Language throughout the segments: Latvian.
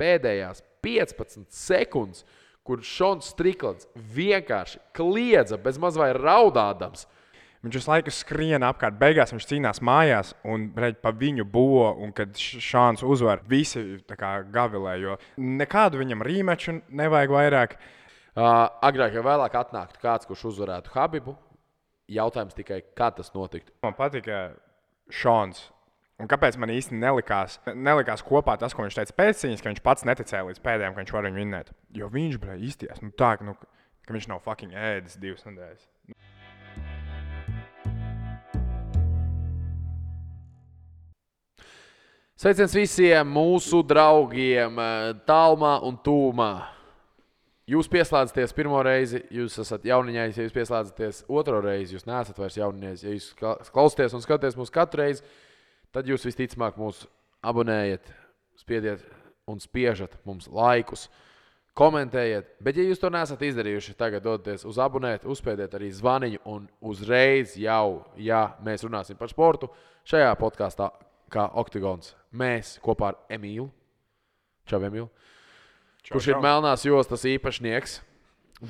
pēdējās 15 sekundes, kur Šons Striklants vienkārši kliedza, bez maz vai raudādams. Viņš visu laiku skrien apkārt, beigās viņš cīnās mājās, un reģi pa viņu bo, un kad šāds uzvar, visi gavilē, jo nekādu viņam rīmeču nevajag vairāk. Uh, agrāk vai vēlāk atnāktu kāds, kurš uzvarētu Habibu. Jautājums tikai, kā tas notiktu. Man patika Šons. Un kāpēc man īsti nelikās, nelikās kopā tas, ko viņš teica pēc cīņas, ka viņš pats neticēja līdz pēdējiem, ka viņš var viņu vinnēt? Jo viņš bija īsties. Nu, tā, nu, ka viņš nav fucking ēdis divas nedēļas. Sveiciens visiem mūsu draugiem, eh, Tālmā un Tūmā. Jūs pieslēdzaties pirmo reizi, jūs esat jauniņais, ja jūs pieslēdzaties otro reizi, jūs neesat vairs jauniņais. Ja jūs klausāties un skatāties mūsu katru reizi, tad jūs visticamāk mūs abonējat, spiediet un spiežat mums laikus. Komentējiet, bet, ja jūs to neesat izdarījuši, tagad dodaties uz abonēt, uzspēdiet arī zvaniņu un uzreiz jau, ja mēs runāsim par sportu, šajā podkāstā, kā Oktagons, mēs kopā ar Emīlu, Čau, Emīlu, Čau, kurš ir čau. melnās jostas īpašnieks,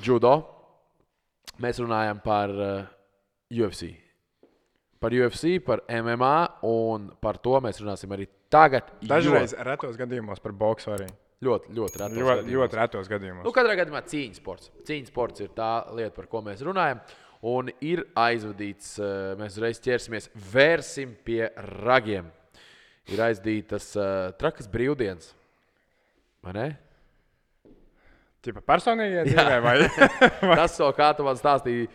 judo. Mēs runājam par uh, UFC. Par UFC, par MMA, un par to mēs runāsim arī tagad. jo Dažreiz retos gadījumos par boksu arī. ļoti, ļoti retos Ļoti, gadījumos. ļoti retos gadījumos. Nu, katrā gadījumā cīņas sports. Cīņas sports ir tā lieta, par ko mēs runājam. Un ir aizvadīts, eh, mēs uzreiz ķersimies, vērsim pie ragiem. Ir aizdītas uh, trakas brīvdienas. Vai ne? Tipa personīgajā dzīvē vai? Tas, so, kā tu man stāstīji,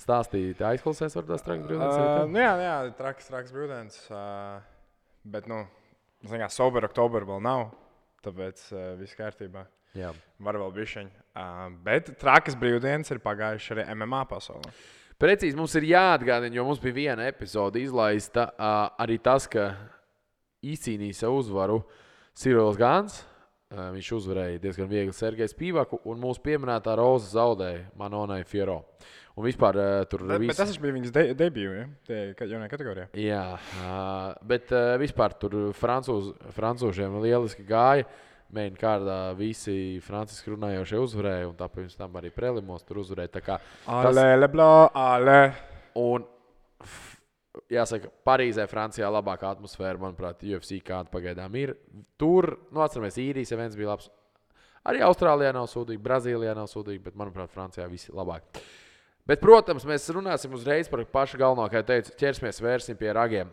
stāstīji tā aizklausēs, var tās trakas brīvdienas. Uh, nu jā, jā, traks, traks brīvdienas. Uh, bet, nu, zināmā mērā, sober oktober vēl nav. Tāpēc uh, viss kārtībā. jā. Var vēl bišķiņ. Uh, bet trakas brīvdienas ir pagājuši arī MMA pasaulē. Precīzi mums ir jāatgādina, jo mums bija viena epizode izlaista uh, arī tas, ka izcīnīja savu uzvaru Sirils Gans. Uh, viņš uzvarēja diezgan viegli Sergeju Spīvaku, un mūsu pieminētā Roza zaudēja Manonai Fiero. Un vispār uh, tur Bet, viss- bet tas bija viņas de debiju, ja? Ka- jaunajā kategorijā. Jā, uh, bet uh, vispār tur francūz, francūžiem lieliski gāja. Mēģinājumā kārdā visi franciski runājošie uzvarēja, un tāpēc tam arī prelimos tur uzvarēja. Tā kā Tas- Ale, leblo, ale. Un, jāsaka, Parīzē, Francijā labākā atmosfēra, manuprāt, UFC kāda pagaidām ir. Tur, nu, atceramies, īrijas events bija labs. Arī Austrālijā nav sūdīgi, Brazīlijā nav sūdīgi, bet, manuprāt, Francijā viss ir labāk. Bet, protams, mēs runāsim uzreiz par pašu galveno, kā jau teicu, ķersimies vērsim pie ragiem.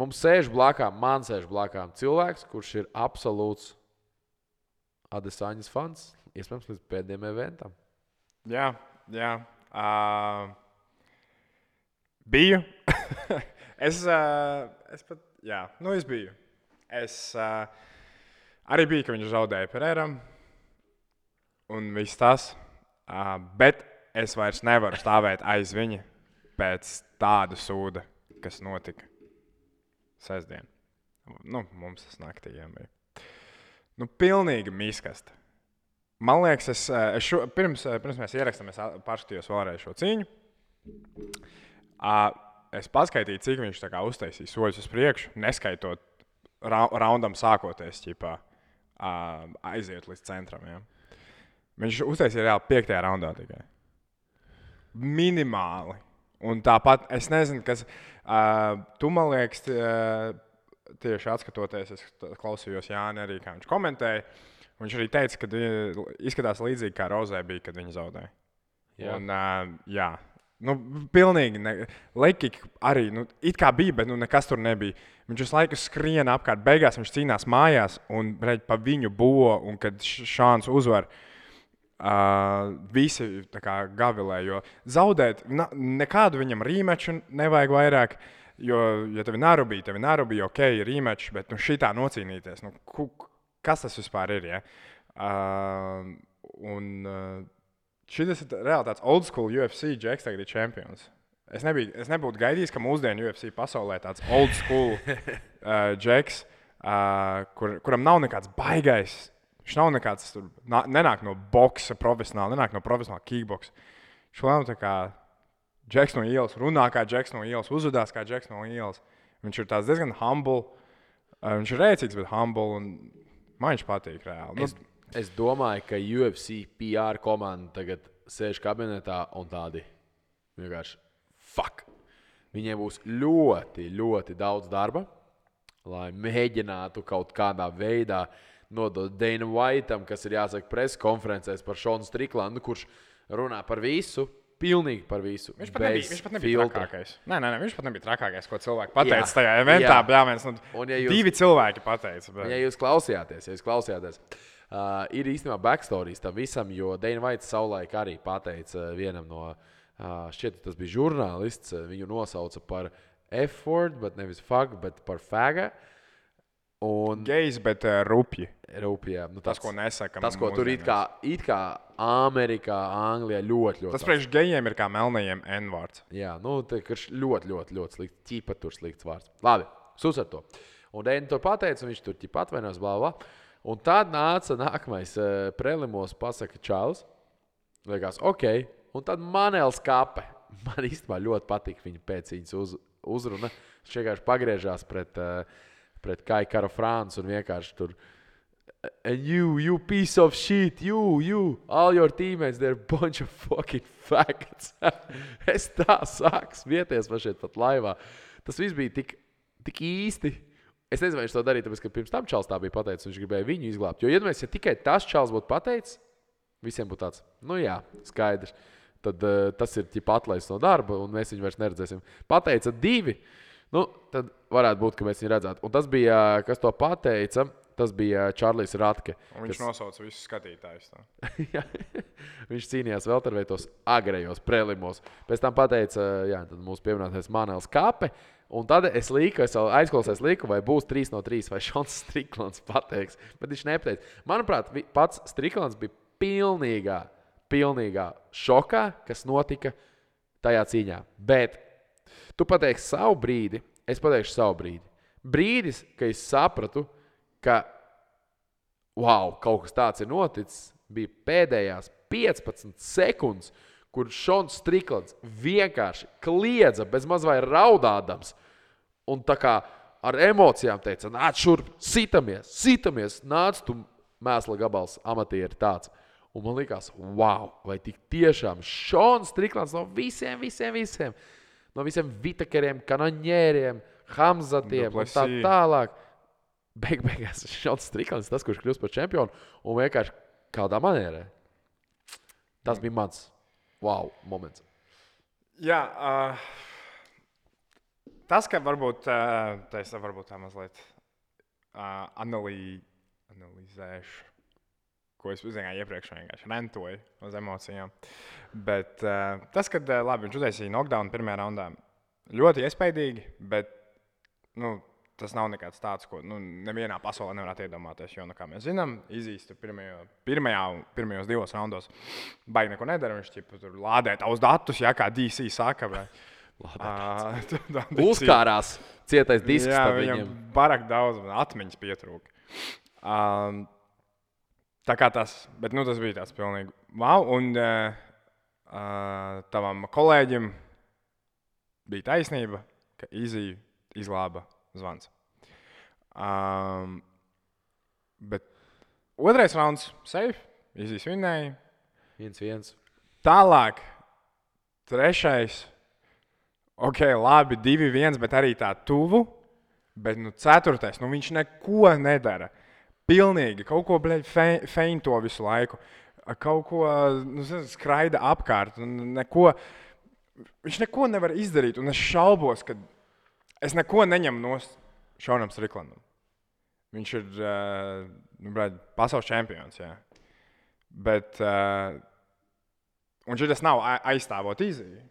Mums sēž blakām, man sēž blakām cilvēks, kurš ir absolūts Adesāņas fans, iespējams, līdz pēdējiem eventam. Jā, jā. Uh, biju. es, uh, es pat, jā, nu es biju. Es uh, arī biju, ka viņš zaudēja Pereiram. Un viss tas. Uh, bet es vairs nevaru stāvēt aiz viņa pēc tāda sūda, kas notika sestdien. Nu, mums tas naktī bija. Nu, pilnīgi miskasta. Man liekas, es, eh, es šo, pirms, eh, pirms mēs ierakstām, es pārskatījos vēlreiz šo cīņu. Es paskaitīju, cik viņš uztaisīja soļus uz priekšu, neskaitot ra raundam sākoties, ķipā, aiziet līdz centram. Ja. Viņš uztaisīja reāli piektajā raundā tikai. Minimāli. Un tāpat es nezinu, kas. Uh, tu man liekas, tie, tieši atskatoties, es klausījos Jānis arī, kā viņš komentēja. Viņš arī teica, ka izskatās līdzīgi kā Rozē bija, kad viņi zaudēja. Jā. Un, uh, jā. Nu, pilnīgi. Lekik arī nu, it kā bija, bet nu, nekas tur nebija. Viņš visu laiku skrien apkārt, beigās viņš cīnās mājās un reģi pa viņu bo, un kad šāds uzvar. Uh, visi gavilē, jo zaudēt, na, nekādu viņam rīmeču nevajag vairāk. Jo, ja tev ir nārubīja, tev ir nārubīja, ok, ir rīmečs, bet nu, šī tā nocīnīties, nu, ku, kas tas vispār ir? Ja? Uh, un uh, šis ir reāli tāds old school UFC džeks, tagad ir čempions. Es, nebiju, es nebūtu gaidījis, ka mūsdienu UFC pasaulē tāds old school uh, džeks, uh, kur, kuram nav nekāds baigais. Viņš nav nekāds, tur, nā- nenāk no boxa profesionāli, nenāk no profesionāla kickboxa. Viņš nav tā kā džeks no ielas, runā kā džeks no ielas, uzvedās kā džeks no ielas. Viņš ir diezgan humble. Uh, viņš ir rēcīgs, bet humble. Man viņš patīk reāli. Nu, Es, es domāju, ka UFC PR komanda tagad sēž kabinetā un tādi vienkārši fuck. Viņiem būs ļoti, ļoti daudz darba, lai mēģinātu kaut kādā veidā nodot Dana Whiteam, kas ir jāsaka preses konferencēs par Šonu Striklandu, kurš runā par visu, pilnīgi par visu. Viņš pat nebija, viņš pat nebija filtra. trakākais. Nē, nē, nē, viņš pat nebija trakākais, ko cilvēki pateica Jā, tajā eventā. jā. Bļāviens, nu, Un ja jūs- Divi cilvēki pateica. Bet... Ja jūs klausījāties, ja jūs klausījāties, uh, ir īstenībā backstories tam visam, jo Dana Vaits savulaik arī pateica vienam no, uh, šķiet, tas bija žurnālists, uh, viņu nosauca par F-word, bet nevis fuck, bet par faga. Un Gejs, bet uh, rupji. rūpīgi, nu, Tas, ko nesakām. tas, ko tur it kā, it kā Amerikā, Anglijā ļoti, ļoti Tas priekš gejiem ir kā melnajiem N-vārds. Jā, nu, tā ir ļoti, ļoti, ļoti slikts. Ķipa tur slikts vārds. Labi, sus ar to. Un Dēļ to pateica, un viņš tur ķipa atvainojās, bla, bla. Un tad nāca nākamais uh, prelimos, pasaka Čāls. Liekas, ok. Un tad Manēls Kape. Man īstenībā ļoti patīk viņa pēcīņas uz, uzruna. Viņš vienkārši pagriežās pret, uh, pret Kai Kara Franču un vienkārši tur. And you, you piece of shit, you, you, all your teammates, they're a bunch of fucking faggots. es tā sāku smieties man šeit pat laivā. Tas viss bija tik, tik īsti. Es nezinu, vai viņš to darīja, tāpēc, ka pirms tam Čāls tā bija pateicis, viņš gribēja viņu izglābt. Jo, iedomājieties, ja tikai tas Čāls būtu pateicis, visiem būtu tāds, nu jā, skaidrs. Tad uh, tas ir ķip atlaists no darba, un mēs viņu vairs neredzēsim. Pateica divi, nu, tad varētu būt, ka mēs viņu redzētu. Un tas bija, kas to pateica, tas bija Čārlis Ratke. Un viņš kas- nosauca visus skatītājus. Viņš cīnījās vēl tur veidos agrējos prelimos. Pēc tam pateica, jā, tad mūsu pieminētais Manēls Kape. Un tad es līku, es aizklausījos, līku, vai būs 3 no 3, vai Šons Striklants pateiks. Bet viņš nepateica. Manuprāt, pats Striklants bija pilnīgā, pilnīgā šokā, kas notika tajā cīņā. Bet tu pateiksi savu brīdi, es pateikšu savu brīdi. Brīdis, kad es sapratu, ka wow, kaut kas tāds ir noticis, bija pēdējās 15 sekundes, kur Šons Striklants vienkārši kliedza, bez maz vai raudādams. Un tā kā ar emocijām teica, nāc šurp, sitamies, sitamies, nāc tu mēsla gabals, amatieri tāds. Un man liekas, wow, vai tik tiešām Šons Striklants no visiem, visiem, visiem, no visiem vitakeriem, kanoņēriem, hamzatiem un tā tālāk. Beig beigās Šons Striklants tas, kurš kļūst par čempionu un vienkārši kādā manierē. Tas bija mans wow moments. Jā, uh, tas, ka varbūt uh, tā varbūt tā mazliet uh, analī, analizēšu, ko es zinu, iepriekš vienkārši rentoju uz emocijām. Bet uh, tas, ka uh, labi, viņš uztaisīja knockdown pirmajā raundā, ļoti iespaidīgi, bet nu, tas nav nekāds tāds, ko nu, nevienā pasaulē nevar iedomāties. Jo, nu, kā mēs zinām, izīsta pirmajo, pirmajā, pirmajos divos raundos. Baigi neko nedara. Viņš ķipa, tur lādē tavus datus, ja kā DC saka. Vai, DC. Uzkārās cietais disks. Jā, viņam pārāk daudz atmiņas pietrūka. Um, tā kā tas, bet nu, tas bija tāds pilnīgi wow. Un uh, tavam kolēģim bija taisnība, ka Izija izglāba zvans. Um, bet otrais rauns - safe. Izijas vinnēja. viens, viens. Tālāk, trešais, ok, labi, divi, viens, bet arī tā tuvu. Bet nu, ceturtais, nu, viņš neko nedara. Pilnīgi kaut ko fe, feinto visu laiku. Kaut ko nu, zini, skraida apkārt. Neko, viņš neko nevar izdarīt. Un es šaubos, ka es neko neņemu no Šonam Striklandam. Viņš ir nu, brāļ, pasaules čempions. Jā. Bet uh, šis nav aizstāvot īziju.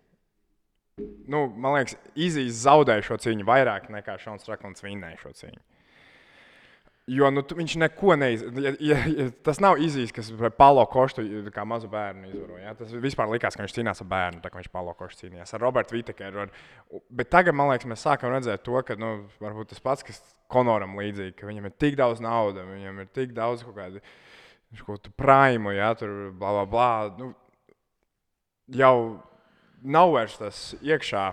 Nu, man liekas, īzijas zaudēja šo cīņu vairāk nekā Šons Straklants vinnēja šo cīņu. Jo nu, tu- viņš neko neizdarīja. Ja, ja, ja, tas nav īzijas, kas Palo Kostu kā mazu bērnu izvaroja. Ja? Tas vispār likās, ka viņš cīnījās ar bērnu, tā kā viņš Palo Kostu cīnījās ar Robertu Vitekeru. Ar... Bet tagad, man liekas, mēs sākam redzēt to, ka nu, varbūt tas pats, kas Konoram līdzīgi, ka viņam ir tik daudz naudas, viņam ir tik daudz kaut kādu kaut praimu, ja tur bla bla bla. Nu, jau nav vairs tas iekšā,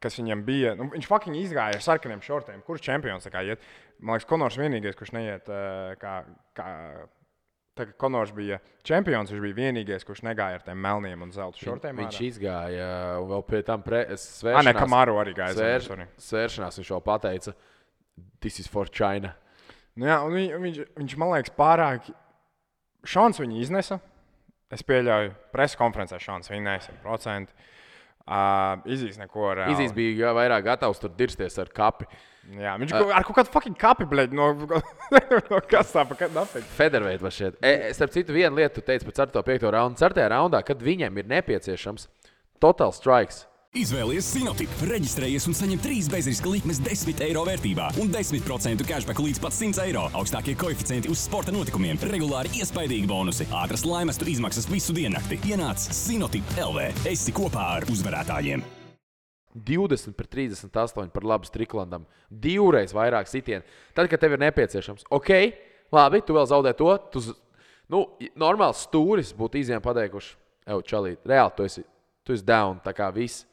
kas viņam bija. Nu, viņš fucking izgāja ar sarkaniem šortiem. Kurš čempions tā kā iet? Man liekas, Konors vienīgais, kurš neiet uh, kā. kā Tā kā Konors bija čempions, viņš bija vienīgais, kurš negāja ar tiem melniem un zelta šortiem. Viņš izgāja un vēl pie tam Ah, nē, svēršanās. Kamāro arī gāja. Svēr, svēršanās viņš jau pateica, this is for China. Nu, jā, un viņ, viņš, viņš man liekas, pārāk. Šāds viņu iznesa. Es pieļauju, preses konferencē šāds viņa nesa procenti. Uh, Izīs neko reāli. Izīs bija jā, vairāk gatavs tur dirsties ar kapi. Jā, viņš uh, ar kaut kādu fucking kapi, bleģi, no, no kas tā pa kādu apēdu. Federveids vai šeit. E, e, starp citu, vienu lietu tu teici par 4. un 5. raundu. 4. raundā, kad viņiem ir nepieciešams total strikes. Izvēlies Sinotip, reģistrējies un saņem 3 bezriska likmes 10 eiro vērtībā un 10% cashback līdz pat 100 eiro. Augstākie koeficienti uz sporta notikumiem, regulāri iespaidīgi bonusi, ātras laimes izmaksas visu diennakti. Ienāc Sinotip LV. Esi kopā ar uzvarētājiem! 20 pret 38 par labu Striklandam. Divreiz vairāk sitienu. Tad, kad tev ir nepieciešams, ok, labi, tu vēl zaudē to. Tu, nu, normāls stūris būtu izjām pateikuši, ej, čalīt, reāli tu esi, tu esi down, tā kā viss.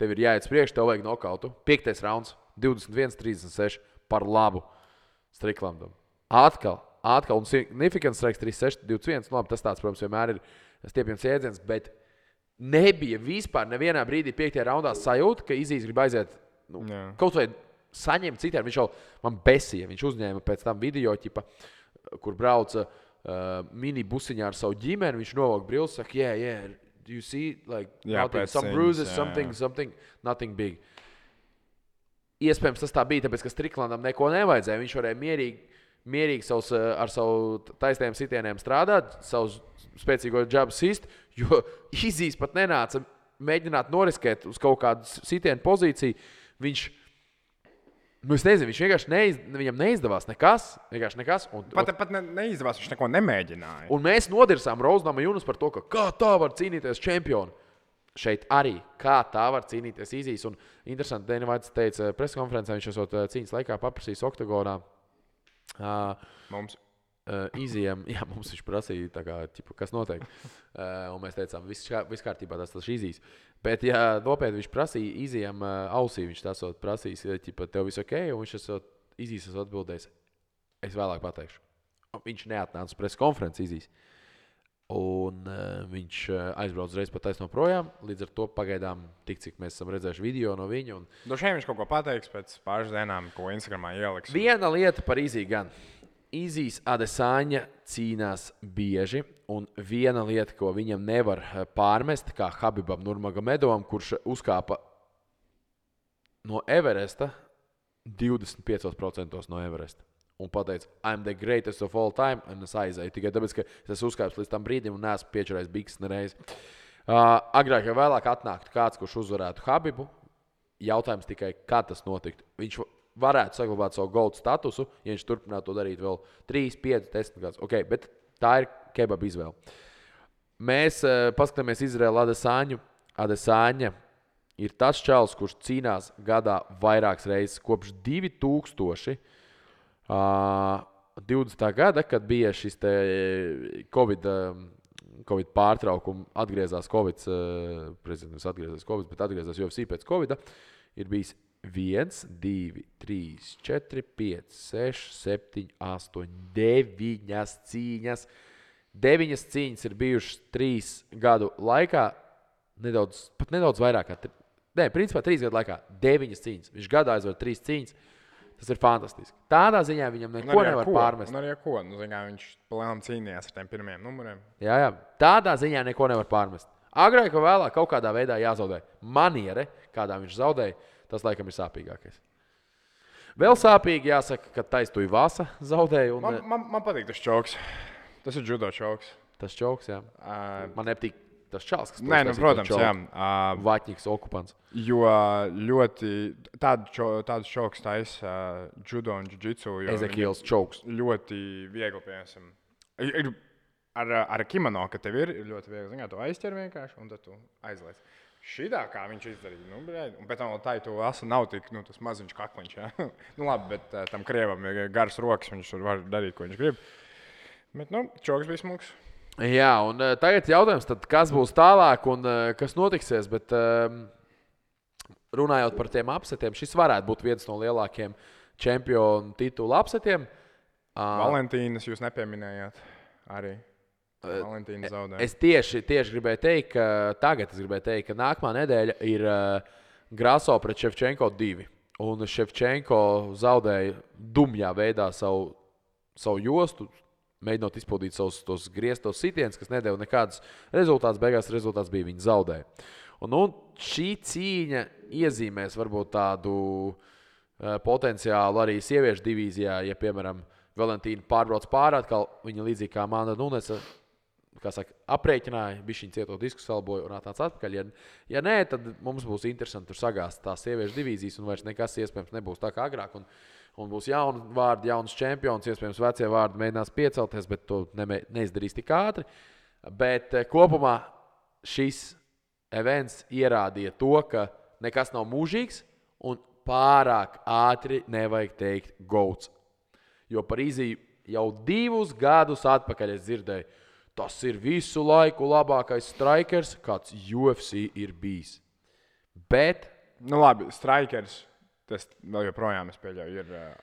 Tev ir jāiet uz priekšu, tev vajag nokautu. Piektais rauns, 21, 36 par labu Striklandam. Atkal, atkal, un significants strikes 36, 21. Nu, labi, tas tāds, protams, vienmēr ir stiepjams jēdziens, bet nebija vispār nevienā brīdī, 5. raundā, sajūta, ka izīs grib aiziet nu, Jā. kaut vai saņemt citādi. Viņš jau man besīja. Viņš uzņēma pēc tam video, ķipa, kur brauca uh, minibusiņā ar savu ģimeni. Viņš novelk brilles, saka, yeah, yeah, do you see, like, Jā, pēc some cīņas, bruises, jā, something, jā. something, nothing big. Iespējams, tas tā bija, tāpēc, ka Striklandam neko nevajadzēja. Viņš varēja mierīgi, mierīgi savus, eh, ar savu taisniem sitieniem strādāt, savu spēcīgo džabu sist, jo izīs pat nenāca mēģināt noriskēt uz kaut kādu sitienu pozīciju. Viņš, nu, es nezinu, viņš vienkārši neiz, viņam neizdevās nekas. Vienkārši nekas un, Pat, pat ne, neizdevās, viņš neko nemēģināja. Un mēs nodirsām Rozenam un Junus par to, ka kā tā var cīnīties čempioni. Šeit arī kā tā var cīnīties īzīs. Un interesanti, Dēna Vaits teica preskonferencē, viņš esot eh, cīņas laikā paprasījis oktagonā. Uh, Mums. Uh, Izijam, jā, mums viņš prasīja, kā, ķipa, kas notiek. Uh, un mēs teicām, viss, kā, viss kārtībā, tas ir izīs. Bet, ja nopietni viņš prasīja Izijam uh, ausī, viņš tas esot prasījis, ja tev viss ok, un viņš esot izīs, esot atbildējis, es vēlāk pateikšu. Un Viņš neatnāca preses konferenci izīs. Un uh, viņš uh, aizbrauca uzreiz pat taisno projām. Līdz ar to pagaidām, tik cik mēs esam redzējuši video no viņa. Un Droši vien viņš kaut ko pateiks pēc pāris dienām, ko Instagramā ieliks. Viena lieta par Iziju gan. Izijas Adesāņa cīnās bieži, un viena lieta, ko viņam nevar eh, pārmest, kā Habibam Nurmagamedovam, kurš uzkāpa no Everesta 25% no Everesta. Un pateica, I'm the greatest of all time, un es aizēju tikai tāpēc, ka es esmu uzkāpis līdz tam brīdim un neesmu piečurējis bikses nereiz. Uh, agrāk vai vēlāk atnāktu kāds, kurš uzvarētu Habibu, Jautājums tikai, kā tas notiktu. Viņš varētu saglabāt savu golda statusu, ja viņš turpinātu to darīt vēl 3, 5, 10 gadus. Okay, bet tā ir kebaba izvēle. Mēs uh, paskatāmies Izraēlu Adesāņu. Adesāņa ir tas čels, kurš cīnās gadā vairākas reizes kopš 2000. Uh, 20. gada, kad bija šis te Covid, Covid pārtraukums, atgriezās Covid, prezidents atgriezās Covid, bet atgriezās UFC pēc Covid, ir bijis 1, 2, 3, 4, 5, 6, 7, 8, 9 cīņas. Deviņas cīņas ir bijušas trīs gadu laikā, nedaudz, pat nedaudz vairāk. Nē, principā trīs gadu laikā deviņas cīņas. Viņš gadā aizvar trīs cīņas. Tas ir fantastiski. Tādā ziņā viņam neko nevar ko? pārmest. Arī ar ko? Nu, zin kā, viņš plēnām cīnījās ar tiem pirmiem numuriem. Jā, jā. Tādā ziņā neko nevar pārmest. Agrāk vai vēlāk kaut kādā veidā jāzaudē. Maniere, kādā viņš zaudēja, tas laikam ir sāpīgākais. Vēl sāpīgi jāsaka, ka taisnība Vāsa zaudēja. Un, Man, man, man patīk tas čoks. Tas ir judo čoks. tas čauks, jā. Uh, Man nepatīk tas čels, kas nē, nu, protams, jā. Uh, Vaķis, okupants. jo ļoti tādu, čo, tādu čoks taisa uh, judo un Ezekiels čauks. viņi Ļoti viegli, piemēram. Ir, ar, ar kimono, ka tev ir ļoti viegli. Zināt, tu aizķer vienkārši un tad tu aizliec. Šitā kā viņš izdarīja, nu, un pēc tam vēl tā, tu asa nav tik nu, maziņš kakliņš. Ja? nu, labi, bet uh, tam krievam ir garas rokas, viņš var darīt, ko viņš grib. Bet, nu, čoks bija smūgs. Jā, un uh, tagad jautājums, tad, kas būs tālāk un uh, kas notiksies. Bet, um, runājot par tiem apsetiem, šis varētu būt viens no lielākajiem čempionu titulu apsetiem. Uh, Valentīnas jūs nepieminējāt arī. Valentīna zaudēja. Es tieši, tieši gribēju teikt, ka tagad es gribēju teikt, ka nākamā nedēļa ir uh, Graso pret Ševčenko 2. Un Ševčenko zaudēja dumjā veidā savu, savu jostu, mēģinot izpildīt savus tos grieztos sitienus, kas nedēļa nekādus rezultātus. Beigās rezultāts bija viņa zaudēja. Un, nu, šī cīņa iezīmēs varbūt tādu uh, potenciālu arī sieviešu divīzijā, ja, piemēram, Valentīna pārbrauc pāri atkal, viņa līdzīgi kā Māna Nunesa saka, aprēķināja, bija šī cieto disku salboju un atnāca atpakaļ. Ja, ja nē, tad mums būs interesanti tur sagāzt tās sieviešu divīzijas, un vairs nekas iespējams nebūs tā kā agrāk. Un, un būs jauni vārdi, jauns čempions, iespējams, vecie vārdi mēģinās piecelties, bet to ne, neizdarīs tik ātri. Bet eh, kopumā šis events pierādīja to, ka nekas nav mūžīgs un pārāk ātri nevajag teikt gauts. Jo par īziju jau divus gadus atpakaļ es dzirdēju, Tas ir visu laiku labākais strikers, kāds UFC ir bijis. Bet. Nu, labi, strikers. Tas vēl joprojām, ir uh,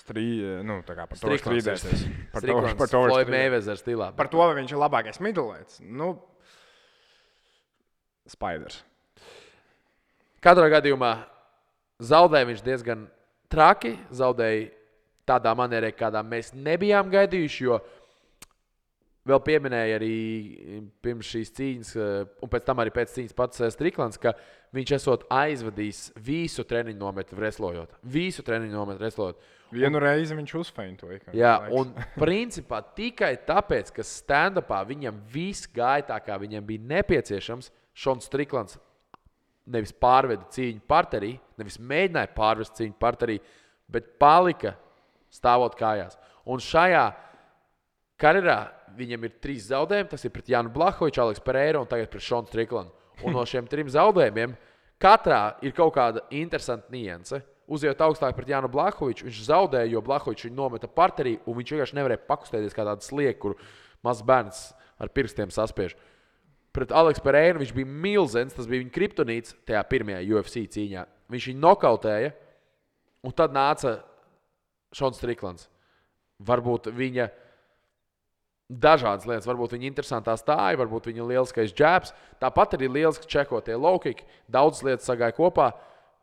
strī, nu, par to strīdēties. Par to, par to Mayweather stilā. Par to, vai viņš ir labākais midlēts. Nu, Spiders. Katrā gadījumā zaudēja viņš diezgan traki. Zaudēja tādā manierē, kādā mēs nebijām gaidījuši. Jo vēl pieminēja arī pirms šīs cīņas, un pēc tam arī pēc cīņas pats eh, Striklants, ka viņš esot aizvadījis visu treniņu nometni vreslojot. Visu treniņu nometni vreslojot. Vienu un, reizi viņš uzfeintoja. Jā, un principā tikai tāpēc, ka stand-upā viņam viss gāja tā, kā viņam bija nepieciešams, Šons Striklants nevis pārveda cīņu parterī, nevis mēģināja pārvest cīņu parterī, bet palika stāvot kājās. Un šajā karjerā viņam ir trīs zaudējumi. Tas ir pret Jānu Blahoviču, Aleksu Pereiru un tagad pret Šonu Striklanu. Un no šiem trim zaudējumiem katrā ir kaut kāda interesanta nianse. Uzejot augstāk pret Jānu Blahoviču, viņš zaudēja, jo Blahovičs viņu nometa parterī, un viņš vienkārši nevarēja pakustēties kā tāds slieks, kur mazs bērns ar pirkstiem saspiež. Pret Aleksu Pereiru viņš bija milzīgs, tas bija viņa kriptonīts tajā pirmajā UFC cīņā. Viņš viņu nokautēja, un tad nāca Šons Striklans. Varbūt viņa dažādas lietas. Varbūt viņa interesantā stāja, varbūt viņa lieliskais džēbs. Tāpat arī lieliski čekotie laukīgi. Daudzas lietas sagāja kopā.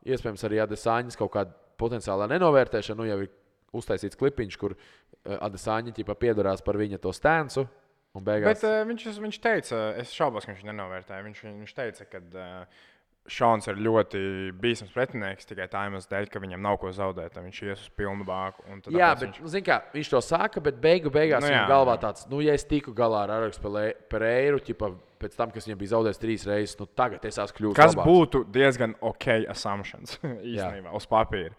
Iespējams, arī Adesāņas kaut kāda potenciālā nenovērtēšana. Nu, jau ir uztaisīts klipiņš, kur eh, Adesāņa piedarās par viņa to stēnsu. Bet uh, viņš, viņš teica, es šaubos, ka viņš nenovērtēja. Viņš, viņš teica, ka uh, Šāns ir ļoti bīstams pretinieks tikai tā iemesla dēļ, ka viņam nav ko zaudēt. Viņš ies uz pilnu bāku. Jā, bet viņš... Nu, kā, viņš to saka, bet beigu beigās nu, jā, viņam galvā jā. tāds, nu, ja es tiku galā ar Arāķu Pereiru, ķipa, pēc tam, kas viņam bija zaudējis trīs reizes, nu, tagad es esmu kļuvis. Kas labāks. būtu diezgan ok assumptions īstenībā uz papīra.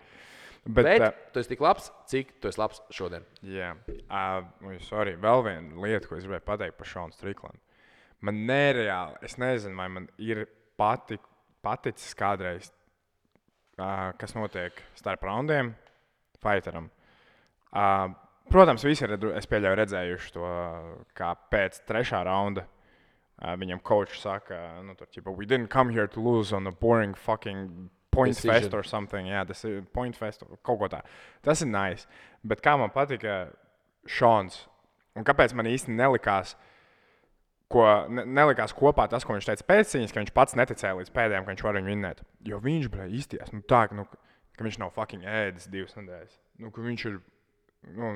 Bet, bet uh, tu esi tik labs, cik tu esi labs šodien. Jā, uh, sorry, vēl viena lieta, ko es gribēju pateikt par Šānu Striklandu. Man nereāli, es nezinu, vai man ir patīk paticis kādreiz, uh, kas notiek starp raundiem, fighteram. Uh, protams, visi ir pieļauju, redzējuši to, kā pēc trešā raunda uh, viņam kočs saka, nu, tur, ķipa, we didn't come here to lose on a boring fucking point Decision. fest or something. Jā, tas ir point fest, kaut ko tādu. Tas ir nice. Bet kā man patika Šons, un kāpēc man īsti nelikās, uh, ko ne, nelikās kopā tas, ko viņš teica pēc cīņas, ka viņš pats neticēja līdz pēdējiem, ka viņš var viņu vinnēt. Jo viņš bija īsties, nu, tā, nu, ka viņš nav fucking ēdis divas nedēļas. Nu, viņš ir, nu,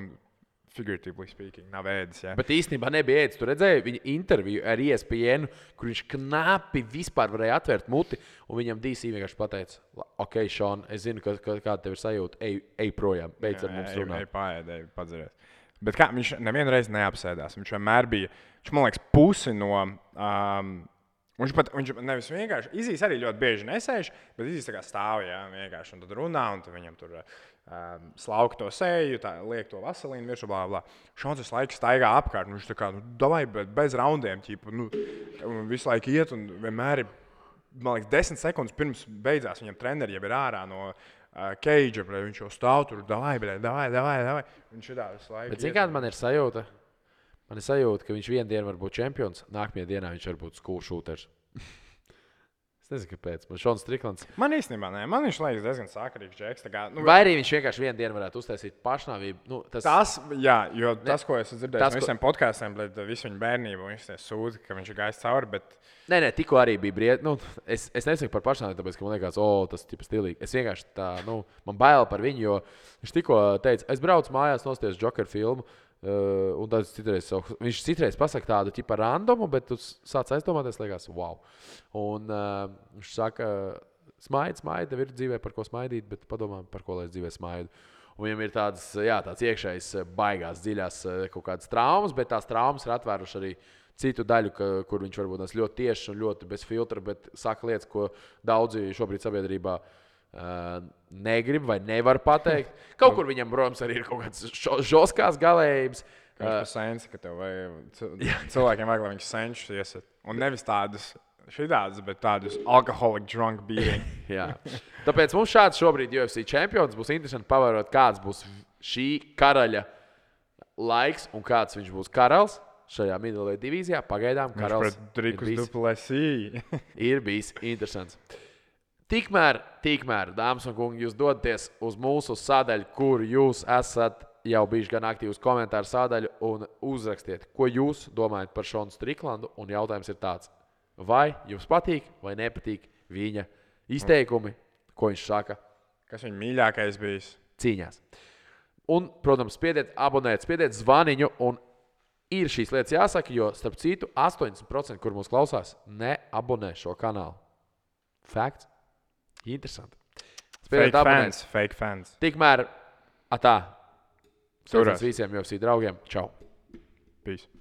figuratīvi speaking, nav ēdis. Ja? Bet īstenībā nebija ēdis. Tur redzēju viņa interviju ar ESPN, kur viņš knapi vispār varēja atvērt muti. Un viņam DC vienkārši pateica, ok, Šon, es zinu, ka, ka, kāda tev ir sajūta. Ej, ej projām, beidz ar mums runāt. Ej, paēdēji, padzerēt. Bet kā, viņš nevienu reizi neapsēdās. Viņš vienmēr bija Viņš man liekas, pusi no. Um, Viņš pat viņš nevis vienkārši izīs arī ļoti bieži nesēž, bet izīs tā kā stāv, jā, vienkārši un tad runā, un tad viņam tur um, slauka to seju, tā, liek to vaselīnu virsū, bla, bla. Šāds tas laiks staigā apkārt, viņš tā kā, nu, davai, bet bez raundiem, ķipa, nu, visu laiku iet, un vienmēr ir, man liekas, desmit sekundes pirms beidzās viņam treneri jau ir ārā no uh, keidža, viņš jau stāv tur, davai, davai, davai, davai. Viņš ir tāds laiks. Bet, zini, kāda man ir sajūta? Man ir sajūta, ka viņš vienā dienā var būt čempions, nākamajā dienā viņš var būt shooters. Es nezinu, kāpēc. Man Šons Striklands. Man īstenībā nē, man viņš liekas diezgan sakarīgs džeks. Kā, nu, Vai arī viņš vienkārši vienā dienā varētu uztaisīt pašnāvību. Nu, tas, Tas, jā, jo tas, ko es dzirdēju Tas, no ko- visiem podkāstiem, bet visu viņa bērnību, viņš sūdz, ka viņš ir gājis cauri. Bet Nē, nē, tikko arī bija briesmīgi. Nu, es, es nesaku par pašnāvību, tāpēc, ka man liekas, o, tas ir stilīgi. Es vienkārši tā, nu, man bail par viņu, jo viņš tikko teica, es braucu mājās, nosties Joker filmu. Uh, un tad es citreiz, viņš citreiz pasakā tādu tipu randomu, bet tu sāc aizdomāties, liekas, wow. Un uh, viņš saka, smaidi, smaidi, tev ir dzīvē par ko smaidīt, bet padomā, par ko lai es dzīvē smaidu. Un viņam ir tāds, jā, tāds iekšējs, eh, baigās, dziļās kaut kādas traumas, bet tās traumas ir atvērušas arī citu daļu, ka, kur viņš varbūt tas ļoti tieši un ļoti bez filtra, bet saka lietas, ko daudzi šobrīd sabiedrībā uh, negrib vai nevar pateikt. Kaut kur viņam, protams, arī ir kaut kādas šo- žoskās galējības. viņš Uh, ir sensi, ka tev vajag, cil- cilvēkiem vajag, lai viņš senčus iesiet. Un nevis tādus, šitādus, bet tādus alkoholiku drunk beating. Tāpēc mums šāds šobrīd UFC čempions būs interesanti pavērot, kāds būs šī karaļa laiks un kāds viņš būs karalis šajā middleweight divīzijā. Pagaidām karalis ir bijis- ir bijis interesants. Tikmēr, tikmēr, dāmas un kungi, jūs dodaties uz mūsu sadaļu, kur jūs esat jau bijuši gan aktīvs komentāru sadaļu, un uzrakstiet, ko jūs domājat par Šonu Striklandu. Un jautājums ir tāds, vai jums patīk vai nepatīk viņa izteikumi, ko viņš saka Kas viņa mīļākais bijis? cīņās. Un, protams, spiediet, abonēt, spiediet zvaniņu. Ir šīs lietas jāsaka, jo, starp citu, 80% kur mūs klausās, neabonē šo kanālu. Fakts. Interesanti. Fake abonēt. fans, fake fans. Tikmēr, atā. Turās. Sveiciens visiem UFC draugiem. Čau! Peace.